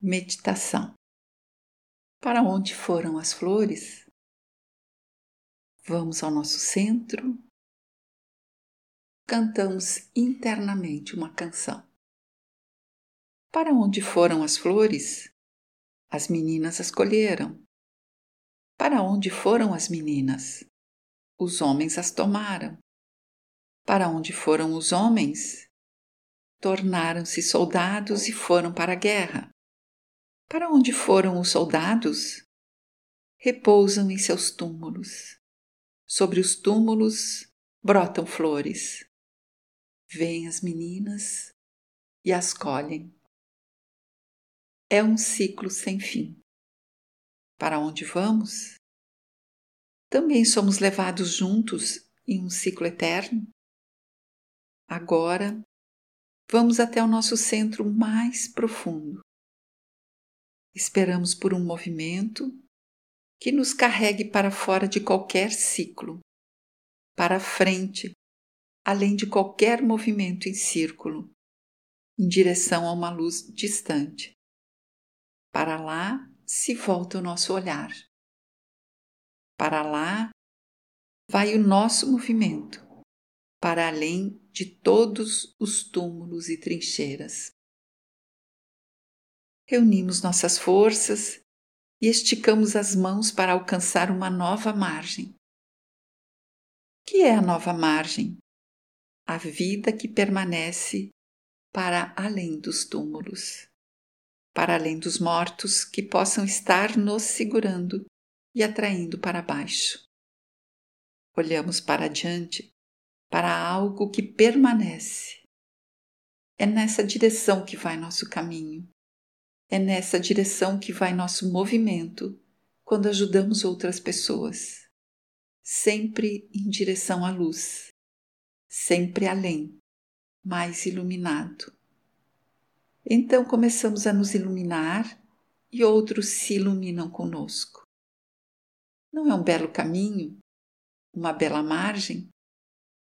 Meditação. Para onde foram as flores? Vamos ao nosso centro. Cantamos internamente uma canção. Para onde foram as flores? As meninas as colheram. Para onde foram as meninas? Os homens as tomaram. Para onde foram os homens? Tornaram-se soldados e foram para a guerra. Para onde foram os soldados? Repousam em seus túmulos. Sobre os túmulos brotam flores. Vêm as meninas e as colhem. É um ciclo sem fim. Para onde vamos? Também somos levados juntos em um ciclo eterno. Agora, vamos até o nosso centro mais profundo Esperamos por um movimento que nos carregue para fora de qualquer ciclo, para frente, além de qualquer movimento em círculo, em direção a uma luz distante. Para lá se volta o nosso olhar. Para lá vai o nosso movimento, para além de todos os túmulos e trincheiras reunimos nossas forças e esticamos as mãos para alcançar uma nova margem. Que é a nova margem? A vida que permanece para além dos túmulos, para além dos mortos que possam estar nos segurando e atraindo para baixo. Olhamos para adiante, para algo que permanece. É nessa direção que vai nosso caminho. É nessa direção que vai nosso movimento quando ajudamos outras pessoas. Sempre em direção à luz, sempre além, mais iluminado. Então começamos a nos iluminar e outros se iluminam conosco. Não é um belo caminho? Uma bela margem?